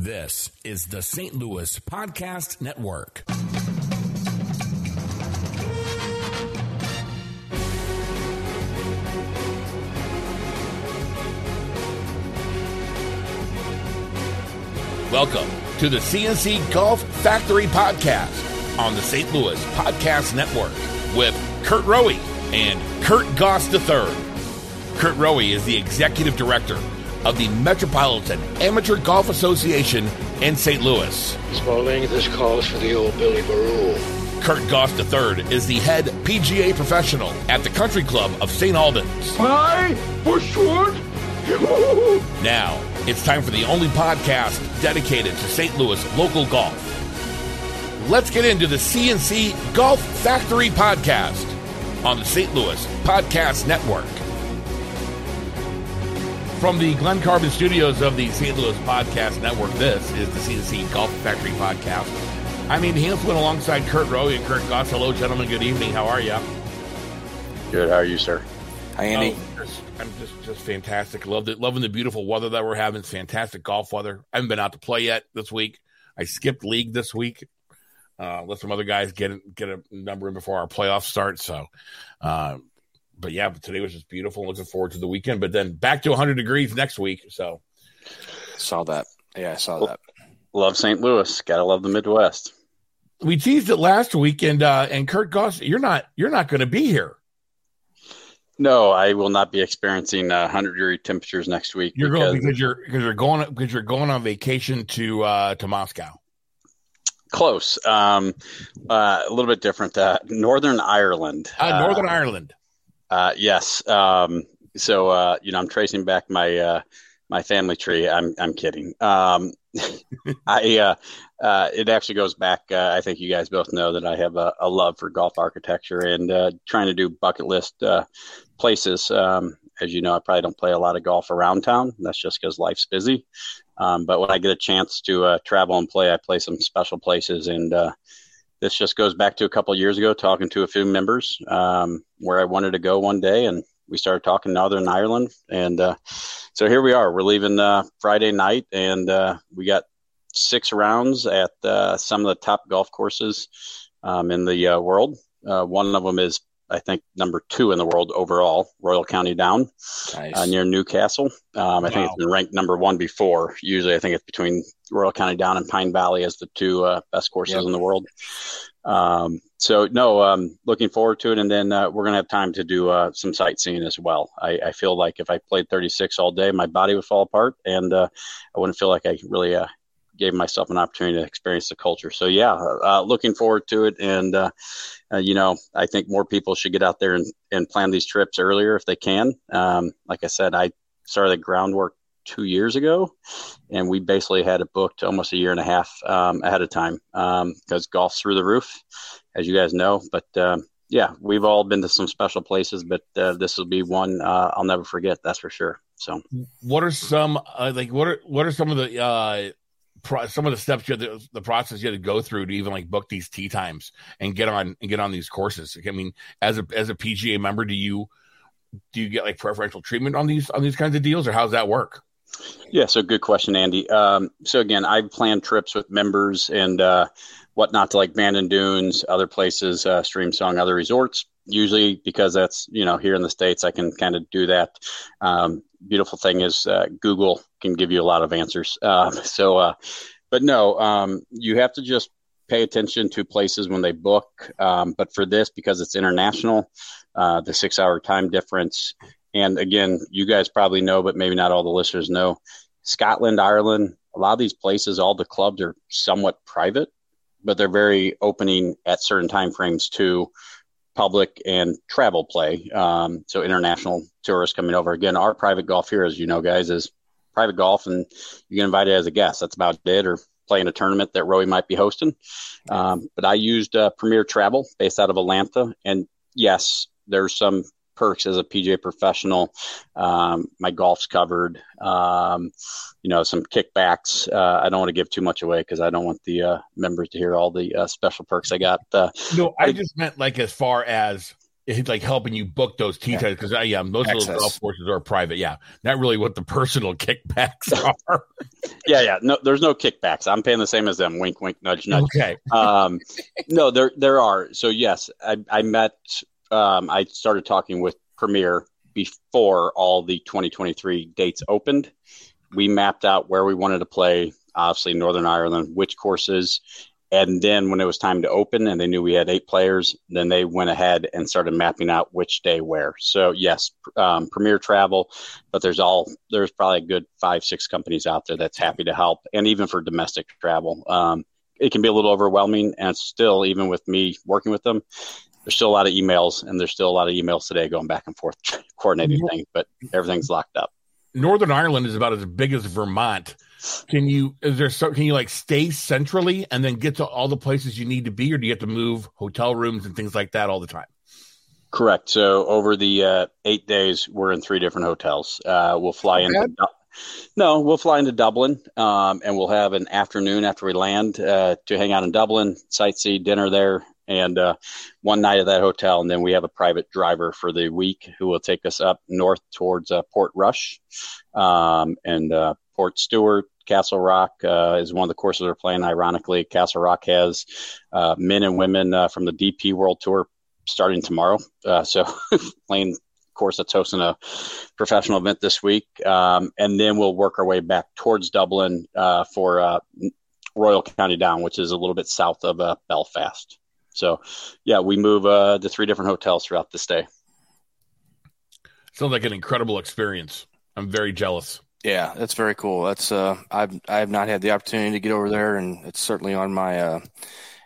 This is the St. Louis Podcast Network. Welcome to the CNC Golf Factory Podcast on the St. Louis Podcast Network with Kurt Rowe and Kurt Goss III. Kurt Rowe is the executive director of the Metropolitan Amateur Golf Association in St. Louis. Spalding, this calls for the old Billy Baroo. Kurt Goss III is the head PGA professional at the Country Club of St. Albans. Hi, Bushwood. Now, it's time for the only podcast dedicated to St. Louis local golf. Let's get into the CNC Golf Factory podcast on the St. Louis Podcast Network. From the Glen Carbon studios of the St. Louis Podcast Network, this is the CNC Golf Factory podcast. I'm Andy Hanselman alongside Kurt Rowe and Kurt Goss. Hello, gentlemen. Good evening. How are you? Good. How are you, sir? Hi, Andy. Oh, I'm just just fantastic. Love it. Loving the beautiful weather that we're having. It's fantastic golf weather. I haven't been out to play yet this week. I skipped league this week. Uh, let some other guys get get a number in before our playoffs start. So, uh, but yeah, but today was just beautiful. Looking forward to the weekend. But then back to 100 degrees next week. So, saw that. Yeah, I saw that. Love St. Louis. Gotta love the Midwest. We teased it last week, and uh, and Kurt Goss, you're not you're not going to be here. No, I will not be experiencing uh, 100 degree temperatures next week. You're because, going because you're because you're going because you're going on vacation to uh, to Moscow. Close, um, uh, a little bit different. Uh, Northern Ireland. Uh, Northern Ireland. Uh, yes. Um, so uh, you know, I'm tracing back my uh, my family tree. I'm I'm kidding. Um, I uh, uh, it actually goes back. Uh, I think you guys both know that I have a, a love for golf architecture and trying to do bucket list places. Um, as you know, I probably don't play a lot of golf around town. That's just because life's busy. Um, but when I get a chance to travel and play, I play some special places. And this just goes back to a couple years ago, talking to a few members um, where I wanted to go one day, and we started talking Northern Ireland. And uh, so here we are. We're leaving uh, Friday night, and uh, we got six rounds at uh, some of the top golf courses um, in the uh, world. Uh, one of them is, I think, number two in the world overall, Royal County Down nice. uh, near Newcastle. Um, I wow. think it's been ranked number one before. Usually, I think it's between Royal County Down and Pine Valley as the two uh, best courses yep. in the world. Um, so no, um, looking forward to it, and then uh, we're gonna have time to do uh, some sightseeing as well. I, I, feel like if I played 36 all day, my body would fall apart, and uh, I wouldn't feel like I really uh, gave myself an opportunity to experience the culture. So yeah, uh, looking forward to it. And uh, uh, you know, I think more people should get out there and, and plan these trips earlier if they can. Um, like I said, I started the groundwork two years ago, and we basically had it booked almost a year and a half um, ahead of time because um, golf's through the roof, as you guys know. But um, yeah, we've all been to some special places, but uh, this will be one uh, I'll never forget. That's for sure. So, what are some uh, like what are what are some of the uh, pro- some of the steps you had to, the process you had to go through to even like book these tee times and get on and get on these courses. I mean, as a as a PGA member, do you do you get like preferential treatment on these on these kinds of deals, or how's that work? Yeah, so good question, Andy. Um, so again, I've planned trips with members and uh, whatnot to like Bandon Dunes, other places, uh, Streamsong, other resorts. Usually, because that's you know here in the states, I can kind of do that. Um, beautiful thing is uh, Google can give you a lot of answers. Uh, so, uh, but no, um, you have to just pay attention to places when they book. Um, but for this, because it's international, uh, the six hour time difference, and again, you guys probably know, but maybe not all the listeners know, Scotland, Ireland, a lot of these places, all the clubs are somewhat private, but they're very opening at certain time frames to public and travel play. Um, so international tourists coming over. Again, our private golf here, as you know, guys, is private golf, and you get invited as a guest. That's about it, or playing a tournament that Roy might be hosting. Um, but I used uh, Premier Travel based out of Atlanta, and yes, there's some perks as a PGA professional. Um, my golf's covered. Um, you know, some kickbacks. Uh, I don't want to give too much away because I don't want the uh, members to hear all the uh, special perks I got. Uh, no, I just meant like as far as like helping you book those tee times because yeah, most of those Access. golf courses are private. Yeah, not really what the personal kickbacks are. Yeah, yeah. No, there's no kickbacks. I'm paying the same as them. Wink, wink, nudge, nudge. okay, um, no, there there are. So yes, I, I met. Um, I started talking with Premier before all the 2023 dates opened. We mapped out where we wanted to play. Obviously, Northern Ireland, which courses, and then when it was time to open, and they knew we had eight players, then they went ahead and started mapping out which day where. So yes, um, Premier Travel, but there's all there's probably a good five six companies out there that's happy to help, and even for domestic travel. Um, it can be a little overwhelming and still even with me working with them there's still a lot of emails and there's still a lot of emails today going back and forth coordinating things but everything's locked up Northern Ireland is about as big as Vermont. Can you is there so can you like stay centrally and then get to all the places you need to be, or do you have to move hotel rooms and things like that all the time? correct so over the uh, eight days we're in three different hotels uh, we'll fly into. Du- no we'll fly into dublin um, and we'll have an afternoon after we land uh, to hang out in dublin sightsee dinner there and uh, one night at that hotel and then we have a private driver for the week who will take us up north towards uh, Portrush. Um, and uh, Portstewart castle rock uh, is one of the courses we're playing. Ironically Castlerock has uh, men and women uh, from the dp world tour starting tomorrow. So playing course that's hosting a professional event this week. Um, and then we'll work our way back towards dublin for royal county down which is a little bit south of uh, belfast so, yeah, we move uh, to three different hotels throughout the stay. Sounds like an incredible experience. I'm very jealous. Yeah, that's very cool. That's uh, I've I have not had the opportunity to get over there, and it's certainly on my uh,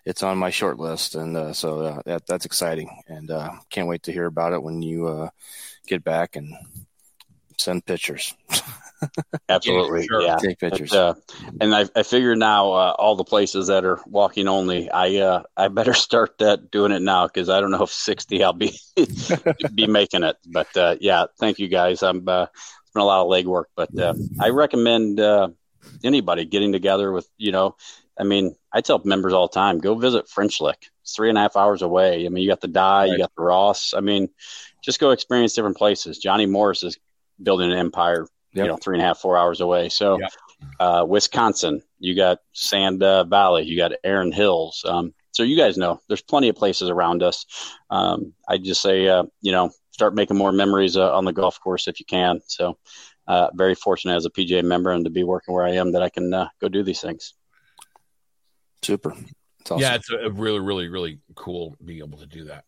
it's on my short list, and uh, so uh, that that's exciting, and uh, can't wait to hear about it when you uh, get back and send pictures, Absolutely, sure. yeah. take pictures. But, uh, and I, I figure now uh, all the places that are walking only, I uh, I better start that doing it now because I don't know if sixty I'll be be making it. But uh, yeah, thank you guys. I'm uh, it's been a lot of legwork, but uh, I recommend uh, anybody getting together with you know. I mean, I tell members all the time, go visit French Lick. It's three and a half hours away. I mean, you got the Dye, you got the Ross. I mean, just go experience different places. Johnny Morris is building an empire, Yep. you know, three and a half, four hours away. So, Yep. uh, Wisconsin, you got Sand uh, Valley, you got Erin Hills. Um, so you guys know there's plenty of places around us. Um, I just say, uh, you know, start making more memories uh, on the golf course if you can. So, uh, very fortunate as a PGA member and to be working where I am that I can uh, go do these things. Super. It's awesome. Yeah, it's a, really, really, really cool being able to do that.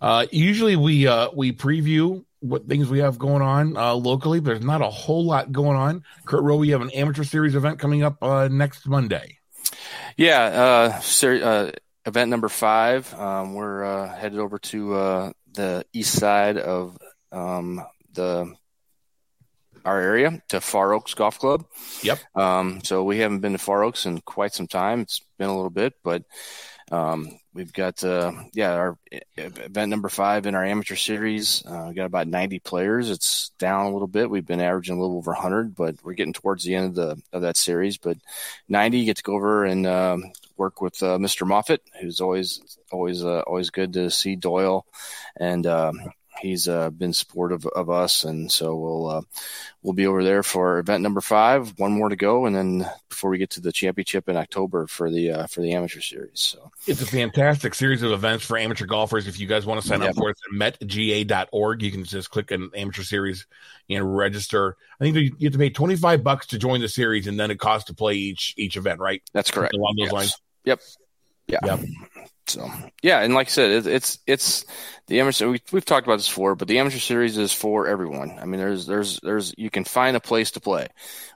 Uh, usually we uh, we preview what things we have going on uh, locally, but there's not a whole lot going on. Kurt Rowe, we have an amateur series event coming up uh, next Monday. Yeah, uh, ser- uh, event number five. Um, we're uh, headed over to uh, the east side of um, the our area to Far Oaks Golf Club. Yep. Um, so we haven't been to Far Oaks in quite some time. It's been a little bit, but um, we've got uh, yeah our event number five in our amateur series. Uh, we got about 90 players. It's down a little bit. We've been averaging a little over 100, but we're getting towards the end of the of that series. But 90 you get to go over and um, work with uh, Mr. Moffat, who's always always uh, always good to see Doyle, and um, he's uh, been supportive of us, and so we'll uh, we'll be over there for event number five. One more to go, and then before we get to the championship in October for the uh, for the amateur series. So It's a fantastic series of events for amateur golfers. If you guys want to sign Yeah. up for it, it's at metga.org. You can just click an amateur series and register. I think you have to pay 25 bucks to join the series, and then it costs to play each each event, right? that's correct. Along those Yes. lines. Yep. Yeah. Yep. So yeah, and like I said, it, it's it's the amateur. We, we've talked about this before, but the amateur series is for everyone. I mean, there's there's there's you can find a place to play.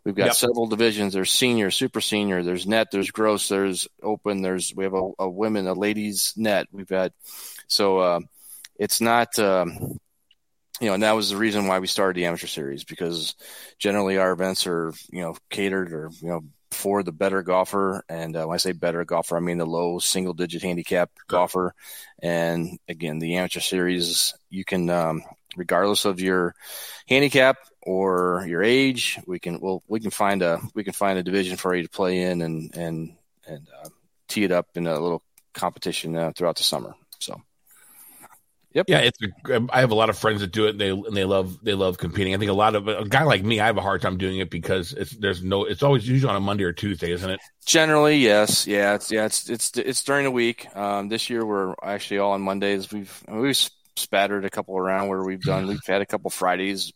We've got Yep. several divisions. There's senior, super senior. There's net. There's gross. There's open. There's we have a, a women, a ladies net. We've got so uh, it's not. Um, you know, and that was the reason why we started the amateur series because generally our events are, you know, catered or, you know, for the better golfer. And uh, when I say better golfer, I mean the low single digit handicap golfer. And again, the amateur series, you can, um, regardless of your handicap or your age, we can, well, we can find a, we can find a division for you to play in and, and, and uh, tee it up in a little competition uh, throughout the summer. So Yep. Yeah, it's. A, I have a lot of friends that do it. And they and they love they love competing. I think a lot of a guy like me, I have a hard time doing it because it's there's no. It's always usually on a Monday or Tuesday, isn't it? Generally, yes. Yeah, it's yeah, it's it's it's during the week. Um, this year we're actually all on Mondays. We've we've spattered a couple around where we've done. We've had a couple Fridays,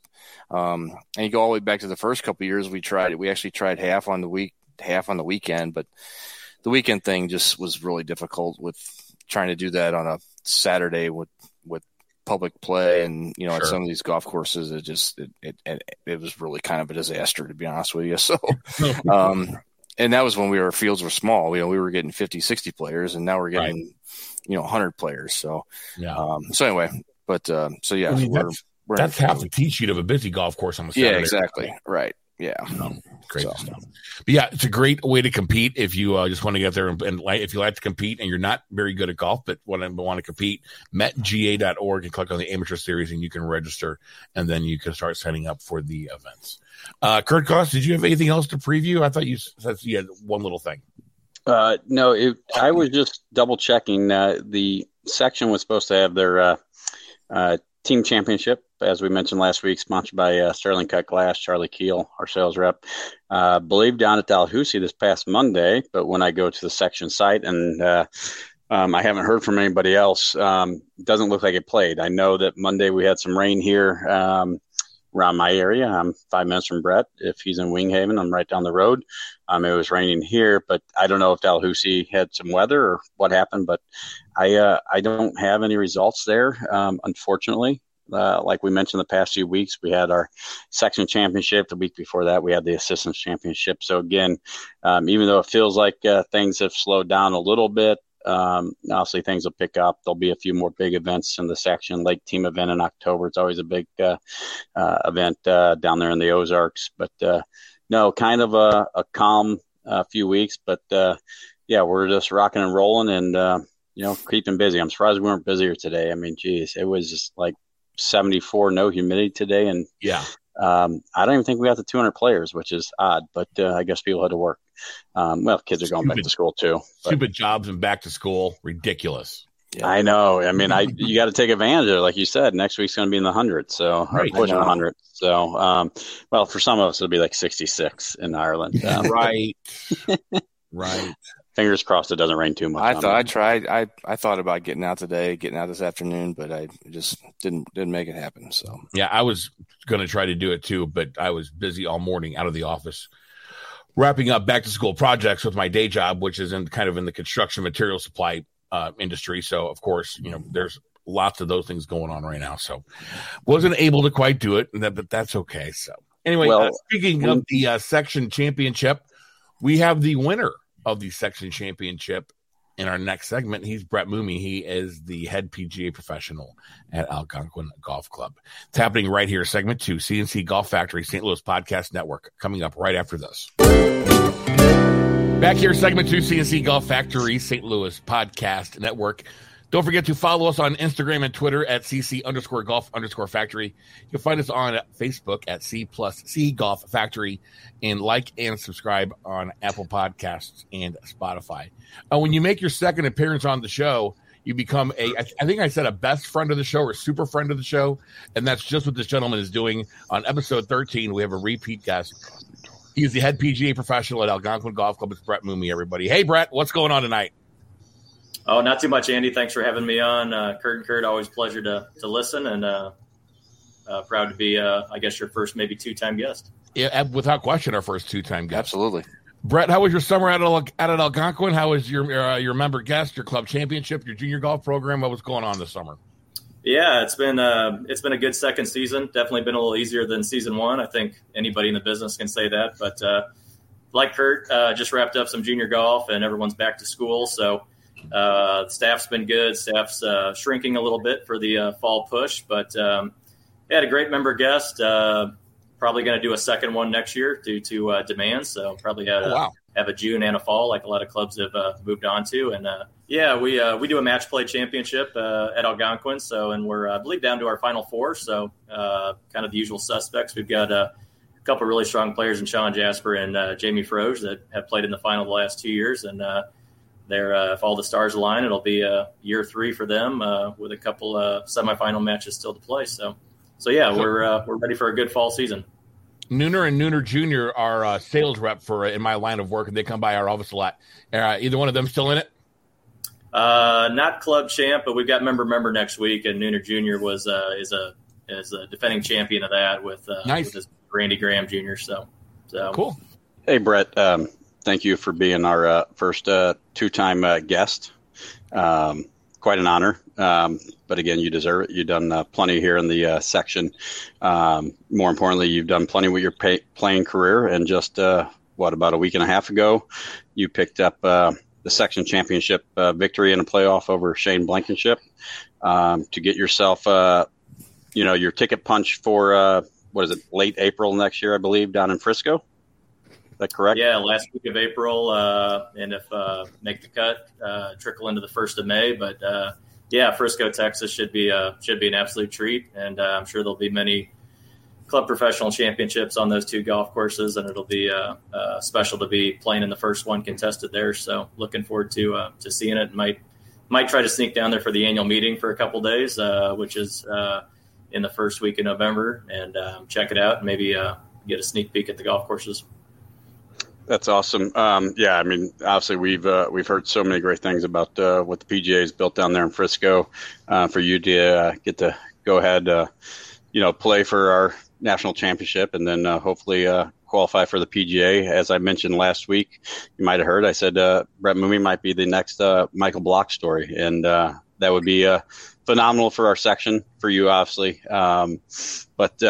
um, and you go all the way back to the first couple years. We tried it. We actually tried half on the week, half on the weekend, but the weekend thing just was really difficult with trying to do that on a Saturday with with public play and you know sure. at some of these golf courses it just it, it, it it was really kind of a disaster to be honest with you so um and that was when we were fields were small you know we were getting 50 60 players and now we're getting right. you know 100 players so yeah um so anyway but uh, so yeah I mean, we're, that's, we're that's half the tee sheet of a busy golf course on a Saturday. yeah exactly right yeah. great so. stuff. But yeah, it's a great way to compete if you uh, just want to get there and, and like, if you like to compete and you're not very good at golf, but want to, want to compete, metga.org and click on the amateur series and you can register and then you can start signing up for the events. Uh, Kurt Goss, did you have anything else to preview? I thought you said you had one little thing. Uh, no, it, I was just double checking. Uh, the section was supposed to have their uh, uh, team championship, as we mentioned last week, sponsored by uh, Sterling Cut Glass, Charlie Keel, our sales rep. Uh, believe down at Dalhousie this past Monday, but when I go to the section site and uh, um, I haven't heard from anybody else, um, doesn't look like it played. I know that Monday we had some rain here um, around my area. I'm five minutes from Brett. If he's in Winghaven, I'm right down the road. Um, it was raining here, but I don't know if Dalhousie had some weather or what happened. But I uh, I don't have any results there, um, unfortunately. Uh, like we mentioned the past few weeks, we had our section championship. The week before that, we had the assistants championship. So again, um, even though it feels like uh, things have slowed down a little bit, um, obviously things will pick up. There'll be a few more big events in the section lake team event in October. It's always a big uh, uh event uh, down there in the Ozarks. But uh, no, kind of a, a calm few weeks. But yeah, we're just rocking and rolling and you know keeping busy. I'm surprised we weren't busier today. I mean, geez, it was just like 74, no humidity today, and yeah, um, I don't even think we got the 200 players, which is odd, but uh, I guess people had to work. Um, well, kids are going stupid, back to school too. But. Stupid jobs and back to school, ridiculous. Yeah. I know. I mean, I you got to take advantage of it, like you said. Next week's going to be in the hundred, so right. pushing hundred. So, um, well, for some of us, it'll be like sixty-six in Ireland. Um, right, right fingers crossed it doesn't rain too much. I thought I tried. I I thought about getting out today, getting out this afternoon, but I just didn't didn't make it happen. So yeah, I was going to try to do it too, but I was busy all morning out of the office, wrapping up back to school projects with my day job, which is in kind of in the construction material supply uh, industry. So of course, you know, there's lots of those things going on right now. So wasn't able to quite do it, but that's okay. So anyway, well, uh, speaking of the uh, section championship, we have the winner of the section championship in our next segment. He's Brett Moomey. He is the head PGA professional at Algonquin Golf Club. It's happening right here, segment two, CNC Golf Factory, St. Louis Podcast Network, coming up right after this. Back here, segment two, CNC Golf Factory, St. Louis Podcast Network. Don't forget to follow us on Instagram and Twitter at CC underscore golf underscore factory. You'll find us on Facebook at C plus C Golf Factory and like and subscribe on Apple Podcasts and Spotify. Uh, when you make your second appearance on the show, you become a, I think I said a best friend of the show or super friend of the show. And that's just what this gentleman is doing. On episode 13, we have a repeat guest. He's the head PGA professional at Algonquin Golf Club. It's Brett Moomey, everybody. Hey, Brett, what's going on tonight? Oh, not too much, Andy. Thanks for having me on. Uh, Kurt and Kurt, always pleasure to to listen, and uh, uh, proud to be, uh, I guess, your first maybe two time guest. Yeah, without question, our first two time guest. Absolutely. Brett, how was your summer at, out at Algonquin? How was your uh, your member guest, your club championship, your junior golf program? What was going on this summer? Yeah, it's been uh, it's been a good second season. Definitely been a little easier than season one. I think anybody in the business can say that. But uh, like Kurt, uh, just wrapped up some junior golf, and everyone's back to school. So uh, the staff's been good. Staff's uh, shrinking a little bit for the uh, fall push, but um, had a great member guest. Uh, probably going to do a second one next year due to uh, demand. So probably had oh, wow. have a June and a fall, like a lot of clubs have uh, moved on to. And yeah, we we do a match play championship at Algonquin. So and we're I believe down to our final four. So kind of the usual suspects. We've got a couple really strong players in Sean Jasper and Jamie Froge that have played in the final the last two years and they're uh, if all the stars align, it'll be a year three for them uh, with a couple uh, semifinal matches still to play. So, so yeah, we're uh, we're ready for a good fall season. Nooner and Nooner Jr. are uh, sales rep for uh, in my line of work, and they come by our office a lot. Uh, either one of them still in it? Uh, not club champ, but we've got member member next week, and Nooner Jr. was uh, is a is a defending champion of that with uh, nice. with Randy Graham Jr. So, so cool. Hey Brett, um, thank you for being our uh, first uh, two-time uh, guest. Um, quite an honor. Um, but again, you deserve it. You've done uh, plenty here in the uh, section. Um, more importantly, you've done plenty with your pay- playing career. And just uh, what about a week and a half ago, you picked up the section championship victory in a playoff over Shane Blankenship um, to get yourself, you know, your ticket punch for what is it, late April next year, I believe, down in Frisco that correct? Yeah, last week of April, uh, and if uh, make the cut, uh, trickle into the first of May. But uh, yeah, Frisco, Texas should be uh, should be an absolute treat, and uh, I'm sure there'll be many club professional championships on those two golf courses, and it'll be special to be playing in the first one contested there. So looking forward to to seeing it. Might might try to sneak down there for the annual meeting for a couple days, which is in the first week of November, and um, check it out. And maybe get a sneak peek at the golf courses. That's awesome. Um, yeah, I mean, obviously we've uh, we've heard so many great things about uh, what the PGA has built down there in Frisco. Uh, for you to uh, get to go ahead, uh, you know, play for our national championship, and then uh, hopefully qualify for the PGA. As I mentioned last week, you might have heard I said Brett Moomey might be the next Michael Block story, and that would be phenomenal for our section for you, obviously. Um, but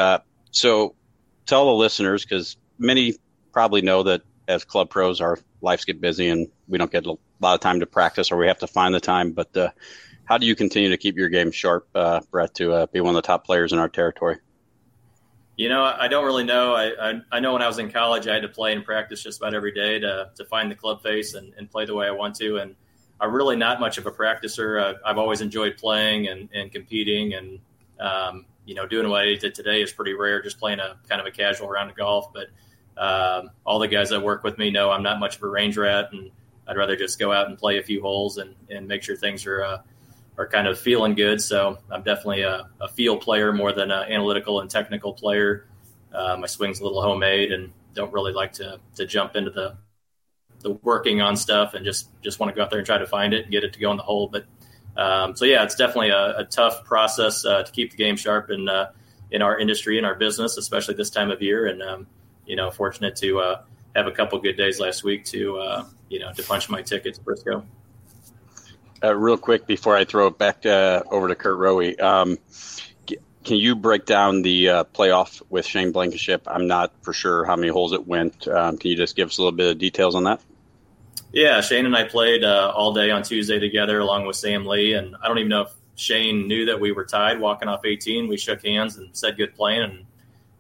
so tell the listeners because many probably know that as club pros, our lives get busy and we don't get a lot of time to practice or we have to find the time. But uh, how do you continue to keep your game sharp, uh, Brett, to uh, be one of the top players in our territory? You know, I don't really know. I, I, I, know when I was in college, I had to play and practice just about every day to, to find the club face and, and play the way I want to. And I'm really not much of a practicer. I, have always enjoyed playing and, and competing. And, um, you know, doing what I did today is pretty rare, just playing a kind of a casual round of golf. But um, all the guys that work with me know I'm not much of a range rat, and I'd rather just go out and play a few holes and, and make sure things are uh, are kind of feeling good. So I'm definitely a, a field player more than an analytical and technical player. Uh, my swing's a little homemade, and don't really like to to jump into the the working on stuff and just just want to go out there and try to find it and get it to go in the hole. But um, so yeah, it's definitely a, a tough process uh, to keep the game sharp in uh, in our industry in our business, especially this time of year. And um, you know, fortunate to uh, have a couple good days last week to, uh, you know, to punch my ticket to Frisco. Uh, real quick before I throw it back uh, over to Kurt Rowe, um, can you break down the uh, playoff with Shane Blankenship? I'm not for sure how many holes it went. Um, can you just give us a little bit of details on that? Yeah, Shane and I played uh, all day on Tuesday together along with Sam Lee, and I don't even know if Shane knew that we were tied walking off 18. We shook hands and said good playing, and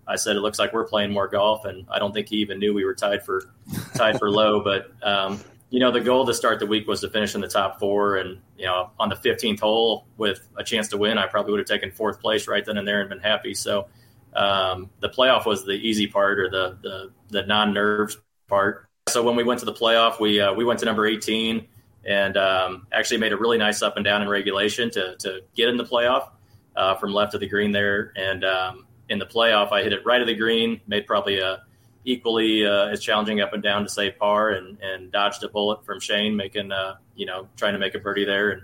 I said it looks like we're playing more golf, and I don't think he even knew we were tied for tied for low. But um, you know, the goal to start the week was to finish in the top four, and you know, on the 15th hole with a chance to win, I probably would have taken fourth place right then and there and been happy. So um, the playoff was the easy part or the the, the non nerves part. So when we went to the playoff, we uh, we went to number 18 and um, actually made a really nice up and down in regulation to to get in the playoff uh, from left of the green there, and um, in the playoff, I hit it right of the green, made probably a equally uh, as challenging up and down to say par, and and dodged a bullet from Shane, making uh, you know trying to make a birdie there, and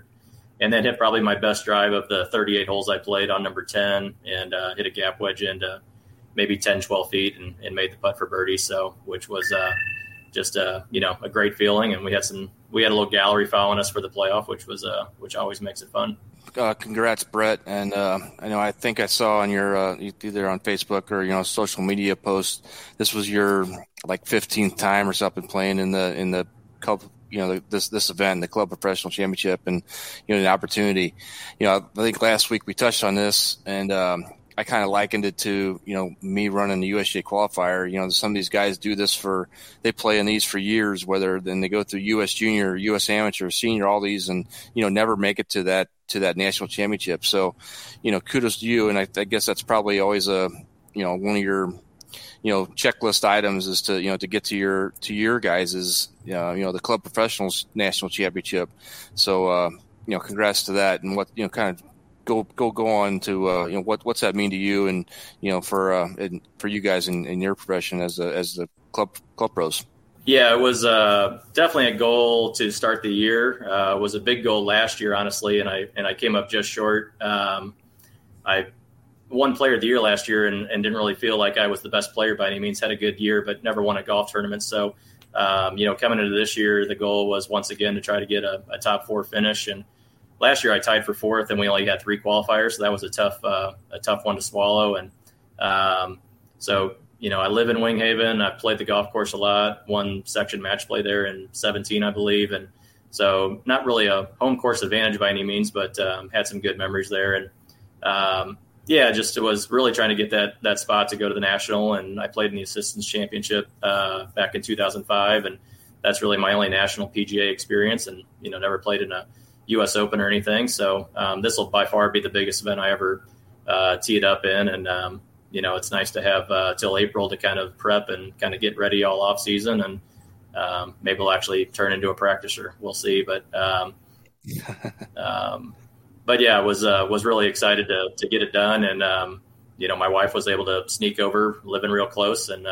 and then hit probably my best drive of the 38 holes I played on number 10, and uh, hit a gap wedge into maybe 10, 12 feet, and, and made the putt for birdie. So which was uh, just a you know a great feeling, and we had some we had a little gallery following us for the playoff, which was uh, which always makes it fun uh, congrats, Brett. And uh, I know I think I saw on your uh, either on Facebook or you know social media post this was your like 15th time or something playing in the in the club you know this this event, the club professional championship, and you know the opportunity. You know, I think last week we touched on this, and um, I kind of likened it to you know me running the USGA qualifier. You know, some of these guys do this for they play in these for years, whether then they go through US Junior, US Amateur, Senior, all these, and you know never make it to that to that national championship. So, you know, kudos to you, and I, I guess that's probably always a you know one of your you know checklist items is to you know to get to your to your guys's uh, you know the club professionals national championship. So uh, you know, congrats to that, and what you know, kind of go go go on to uh, you know what what's that mean to you, and you know for uh, and for you guys in, in your profession as the as the club club pros. Yeah, it was uh, definitely a goal to start the year. Uh, was a big goal last year, honestly, and I and I came up just short. Um, I won Player of the Year last year and, and, didn't really feel like I was the best player by any means. Had a good year, but never won a golf tournament. So, um, you know, coming into this year, the goal was once again to try to get a, a, top four finish. And last year, I tied for fourth, and we only had three qualifiers, so that was a tough uh, a tough one to swallow. And um, so you know, I live in Wing Haven. I've played the golf course a lot. Won section match play there in 17, I believe, and so not really a home course advantage by any means, but um, had some good memories there. And um, yeah, just was really trying to get that that spot to go to the national. And I played in the Assistants championship uh, back in 2005, and that's really my only national PGA experience. And you know, never played in a U.S. Open or anything. So um, this will by far be the biggest event I ever uh, teed up in, and um, you know, it's nice to have uh, till April to kind of prep and kind of get ready all off season, and um, maybe we'll actually turn into a practicer. We'll see, but um, um, but yeah, was uh, was really excited to to get it done, and um, you know, my wife was able to sneak over, living real close, and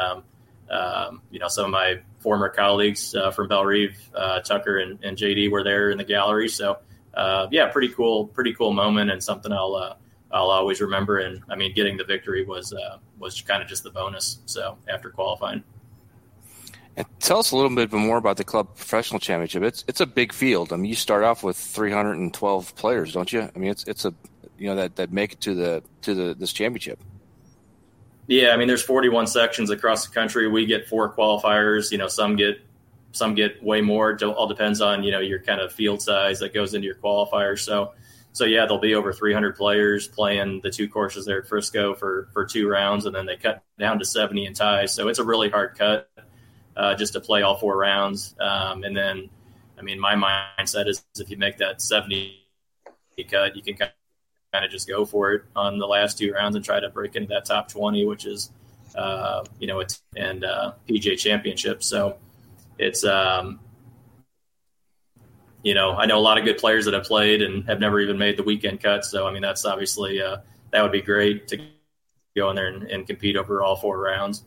um, you know, some of my former colleagues uh, from Bellerive, uh, Tucker and, and, JD, were there in the gallery. So uh, yeah, pretty cool, pretty cool moment, and something I'll uh, I'll always remember. And I mean, getting the victory was uh, was kind of just the bonus. So after qualifying. And tell us a little bit more about the club professional championship. It's it's a big field. I mean, you start off with 312 players, don't you? I mean, it's it's a you know that that make it to the to the this championship. Yeah, I mean, there's 41 sections across the country. We get four qualifiers. You know, some get some get way more. It all depends on you know your kind of field size that goes into your qualifiers. So so yeah, there'll be over 300 players playing the two courses there at Frisco for for two rounds, and then they cut down to 70 in ties. So it's a really hard cut uh, just to play all four rounds. Um, and then, I mean, my mindset is if you make that 70 cut, you can kind of just go for it on the last two rounds and try to break into that top 20, which is uh, you know it's and uh, PGA Championship. So it's um, you know, I know a lot of good players that have played and have never even made the weekend cut. So, I mean, that's obviously uh, that would be great to go in there and, and compete over all four rounds.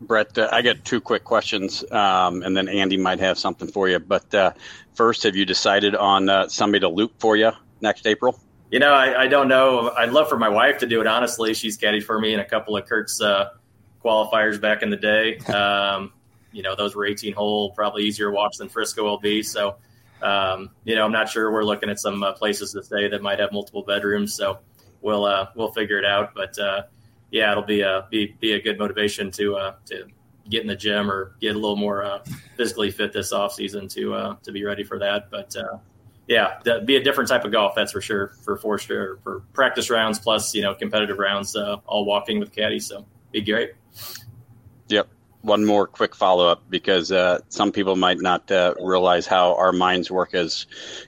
Brett, uh, I got two quick questions, um, and then Andy might have something for you. But uh, first, have you decided on uh, somebody to loop for you next April? You know, I, I, don't know. I'd love for my wife to do it. Honestly, she's caddied for me in a couple of Kurt's uh, qualifiers back in the day. Um, you know, those were 18 hole, probably easier walks than Frisco will be. So, um, you know, I'm not sure. We're looking at some uh, places to stay that might have multiple bedrooms. So we'll uh, we'll figure it out. But uh, yeah, it'll be a be, be a good motivation to uh, to get in the gym or get a little more uh, physically fit this off season to uh, to be ready for that. But yeah, be a different type of golf, that's for sure. For Forster, for practice rounds plus you know competitive rounds, all walking with caddy. So be great. Yep one more quick follow up because uh, some people might not uh, realize how our minds work as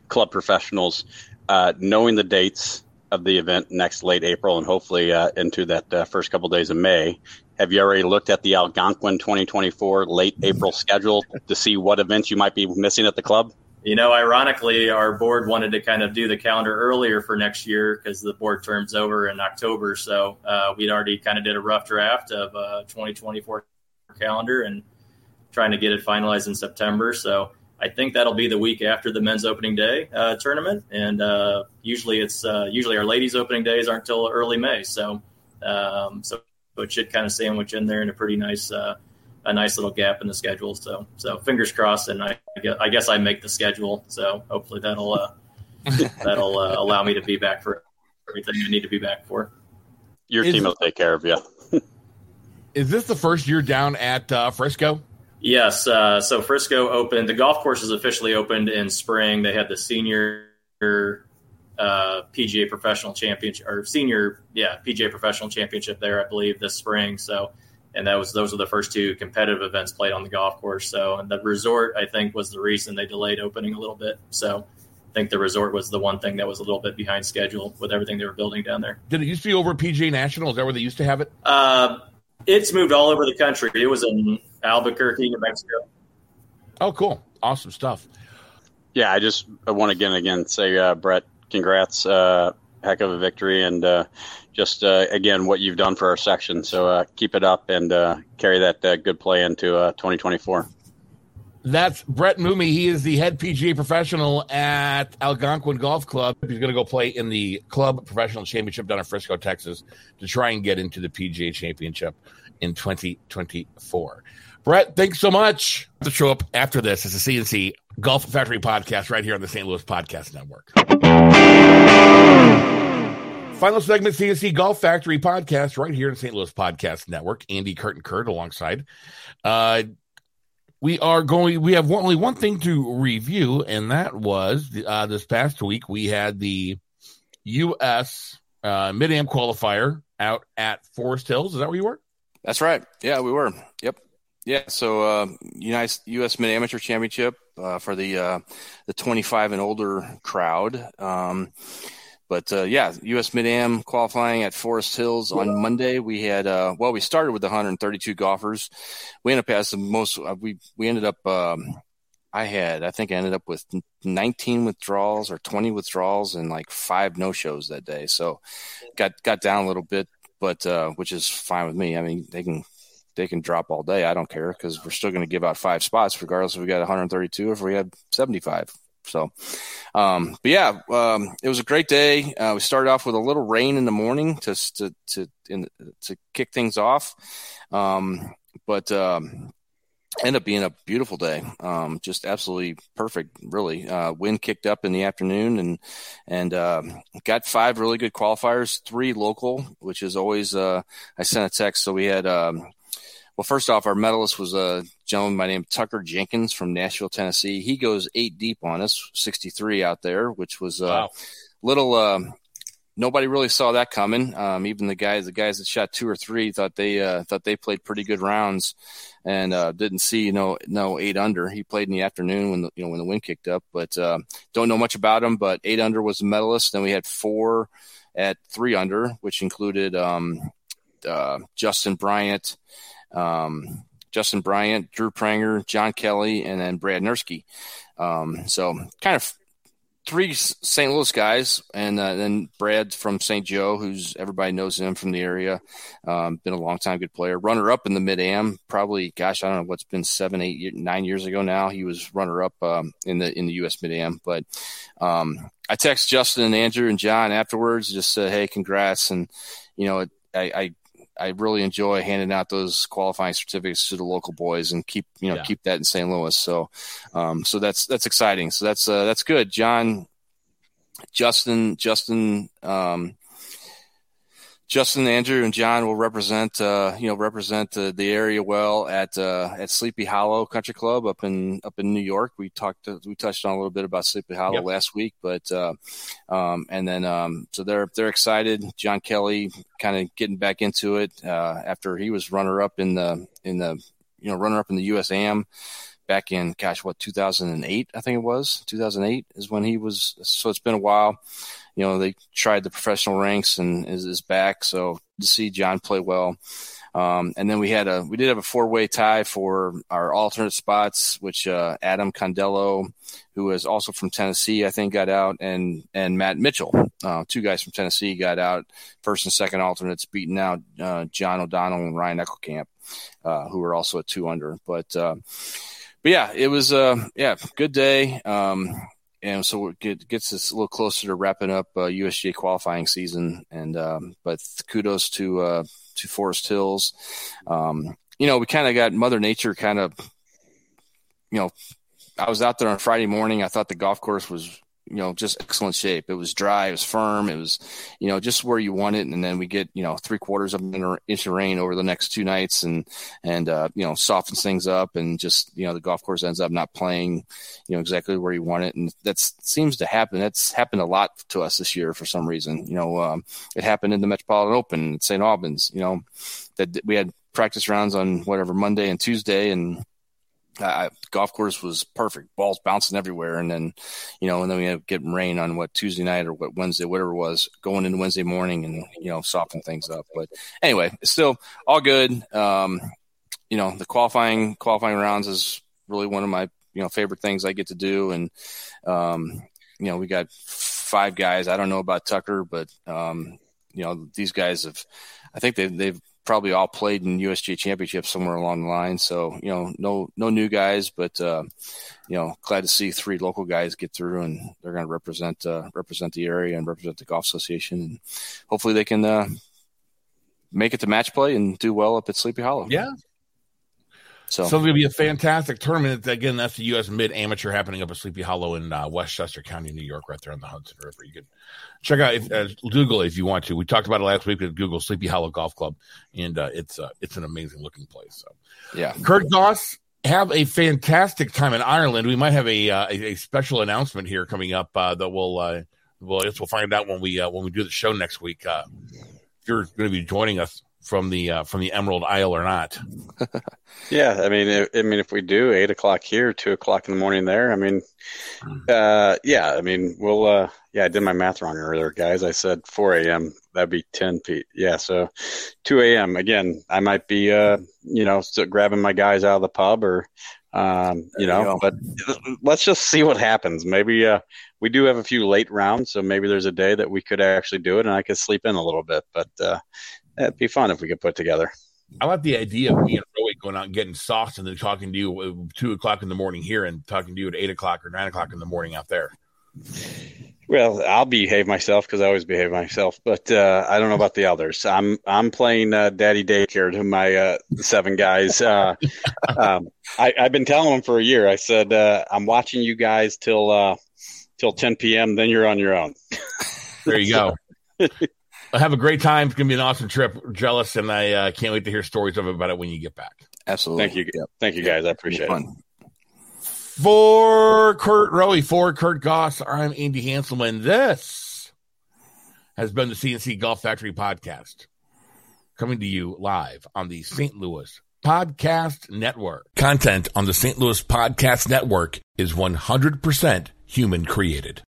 club professionals. Uh, knowing the dates of the event next late April and hopefully uh, into that uh, first couple days of May, have you already looked at the Algonquin 2024 late April schedule to see what events you might be missing at the club? You know, ironically, our board wanted to kind of do the calendar earlier for next year because the board term's over in October. So uh, we'd already kind of did a rough draft of 2024 calendar and trying to get it finalized in September. So I think that'll be the week after the men's opening day uh, tournament, and uh, usually it's uh, usually our ladies' opening days aren't until early May. So um, so it should kind of sandwich in there in a pretty nice uh, a nice little gap in the schedule. So so fingers crossed, and I, I guess I make the schedule. So hopefully that'll uh, that'll uh, allow me to be back for everything I need to be back for. Your team will take care of you. Is this the first year down at uh, Frisco? Yes. Uh, so Frisco opened. The golf course is officially opened in spring. They had the senior uh, PGA Professional Championship or senior, yeah, PGA Professional Championship there, I believe, this spring. So, and that was those were the first two competitive events played on the golf course. So, and the resort, I think, was the reason they delayed opening a little bit. So, I think the resort was the one thing that was a little bit behind schedule with everything they were building down there. Did it used to be over PGA National? Is that where they used to have it? Uh, it's moved all over the country. It was in Albuquerque, New Mexico. Oh, cool. Awesome stuff. Yeah, I just I want to again again say uh, Brett, congrats, uh, heck of a victory, and uh, just uh, again what you've done for our section. So uh, keep it up and uh, carry that good play into 2024. That's Brett Moomey. He is the head PGA professional at Algonquin Golf Club. He's going to go play in the club professional championship down in Frisco, Texas, to try and get into the PGA championship in 2024. Brett, thanks so much. To show up after this is the CNC Golf Factory podcast right here on the St. Louis Podcast Network. Final segment, CNC Golf Factory podcast right here in St. Louis Podcast Network. Andy Curtin Kurt alongside. Uh, we are going, we have only one thing to review, and that was uh, this past week we had the U.S. Uh, Mid Am qualifier out at Forest Hills. Is that where you were? That's right. Yeah, we were. Yep. Yeah. So, uh, United U.S. Mid Amateur Championship for the uh, the 25 and older crowd. Um, but uh, yeah, U.S. Mid Am qualifying at Forest Hills on Monday. We had uh, well, we started with 132 golfers. We ended up as the most. Uh, we we ended up. Um, I had I think I ended up with 19 withdrawals or 20 withdrawals and like five no shows that day. So got got down a little bit, but uh, which is fine with me. I mean, they can they can drop all day. I don't care because we're still going to give out five spots regardless if we got 132 or if we had 75. So, um, but yeah, um, it was a great day. Uh, we started off with a little rain in the morning to to to in, to kick things off, um, but um, ended up being a beautiful day. Um, just absolutely perfect, really. Uh, wind kicked up in the afternoon, and and uh, got five really good qualifiers, three local, which is always. Uh, I sent a text, so we had. Um, well, first off, our medalist was a gentleman by name Tucker Jenkins from Nashville, Tennessee. He goes eight deep on us, 63 out there, which was a uh, wow. little. Uh, nobody really saw that coming. Um, even the guys, the guys that shot two or three, thought they uh, thought they played pretty good rounds, and uh, didn't see you know no eight under. He played in the afternoon when the you know when the wind kicked up, but uh, don't know much about him. But eight under was the medalist. Then we had four at three under, which included um, uh, Justin Bryant um, Justin Bryant, Drew Pranger, John Kelly, and then Brad Nursky. Um, so kind of three St. Louis guys, and uh, then Brad from St. Joe, who's everybody knows him from the area. Um, been a long time good player. Runner up in the mid am, probably gosh, I don't know what's been seven, eight, nine years ago now. He was runner up um, in the in the U.S. mid am. But um, I text Justin and Andrew and John afterwards, just said, hey, congrats, and you know, I, I I really enjoy handing out those qualifying certificates to the local boys and keep you know yeah. keep that in St. Louis. So, um, so that's that's exciting. So that's uh, that's good. John, Justin, Justin, um, Justin, Andrew, and John will represent, uh, you know, represent uh, the area well at uh, at Sleepy Hollow Country Club up in up in New York. We talked, we touched on a little bit about Sleepy Hollow yep. last week, but uh, um, and then um, so they're they're excited. John Kelly kind of getting back into it uh, after he was runner up in the in the you know runner up in the USAM back in gosh what 2008 I think it was 2008 is when he was so it's been a while you know, they tried the professional ranks and is, is back. So to see John play well. Um, and then we had a, we did have a four way tie for our alternate spots, which, uh, Adam Condello, who is also from Tennessee, I think got out and, and Matt Mitchell, uh, two guys from Tennessee got out first and second alternates beating out, uh, John O'Donnell and Ryan Eckelkamp, uh, who were also at two under, but, uh, but yeah, it was, uh, yeah, good day. Um, and so it gets us a little closer to wrapping up uh, USGA qualifying season. And um, but kudos to uh, to Forest Hills. Um, you know, we kind of got Mother Nature kind of. You know, I was out there on Friday morning. I thought the golf course was you know, just excellent shape. It was dry, it was firm, it was, you know, just where you want it. And then we get, you know, three quarters of an inch of rain over the next two nights and, and, uh, you know, softens things up and just, you know, the golf course ends up not playing, you know, exactly where you want it. And that seems to happen. That's happened a lot to us this year for some reason. You know, um, it happened in the Metropolitan Open at St. Albans, you know, that we had practice rounds on whatever Monday and Tuesday and, I, golf course was perfect, balls bouncing everywhere, and then, you know, and then we had getting rain on what Tuesday night or what Wednesday, whatever it was, going into Wednesday morning, and you know, soften things up. But anyway, still all good. Um, you know, the qualifying qualifying rounds is really one of my you know favorite things I get to do, and um, you know, we got five guys. I don't know about Tucker, but um, you know, these guys have, I think they've they've probably all played in USGA championships somewhere along the line. So, you know, no, no new guys, but, uh, you know, glad to see three local guys get through and they're going to represent, uh, represent the area and represent the golf association. And hopefully they can, uh, make it to match play and do well up at Sleepy Hollow. Yeah. So, so it's going to be a fantastic tournament. Again, that's the U.S. Mid Amateur happening up at Sleepy Hollow in uh, Westchester County, New York, right there on the Hudson River. You can check out if, uh, Google if you want to. We talked about it last week with Google Sleepy Hollow Golf Club, and uh, it's uh, it's an amazing looking place. So, yeah, Kurt Goss, have a fantastic time in Ireland. We might have a uh, a, a, special announcement here coming up uh, that we'll uh, well, I guess we'll find out when we uh, when we do the show next week. Uh, if you're going to be joining us from the uh, from the Emerald Isle or not. yeah, I mean, I, I, mean, if we do eight o'clock here, two o'clock in the morning there, I mean, uh, yeah, I mean, we'll, uh, yeah, I did my math wrong earlier, guys. I said four a.m. That'd be ten feet. Yeah, so two a.m. Again, I might be, uh, you know, still grabbing my guys out of the pub or. Um, you know, you but let's just see what happens. Maybe uh, we do have a few late rounds, so maybe there's a day that we could actually do it, and I could sleep in a little bit. But uh, it'd be fun if we could put together. I like the idea of me and Roy going out and getting sauce and then talking to you at two o'clock in the morning here and talking to you at eight o'clock or nine o'clock in the morning out there. Well, I'll behave myself because I always behave myself, but uh, I don't know about the others. I'm I'm playing uh, daddy daycare to my uh, seven guys. Uh, um, I, have been telling them for a year. I said uh, I'm watching you guys till uh, till 10 p.m. Then you're on your own. There you go. have a great time. It's gonna be an awesome trip. Jealous, and I uh, can't wait to hear stories of it about it when you get back. Absolutely. Thank you. Yep. Thank you, guys. I appreciate it. For Kurt Rowie, for Kurt Goss, I'm Andy Hanselman. This has been the CNC Golf Factory podcast, coming to you live on the St. Louis Podcast Network. Content on the St. Louis Podcast Network is 100% human created.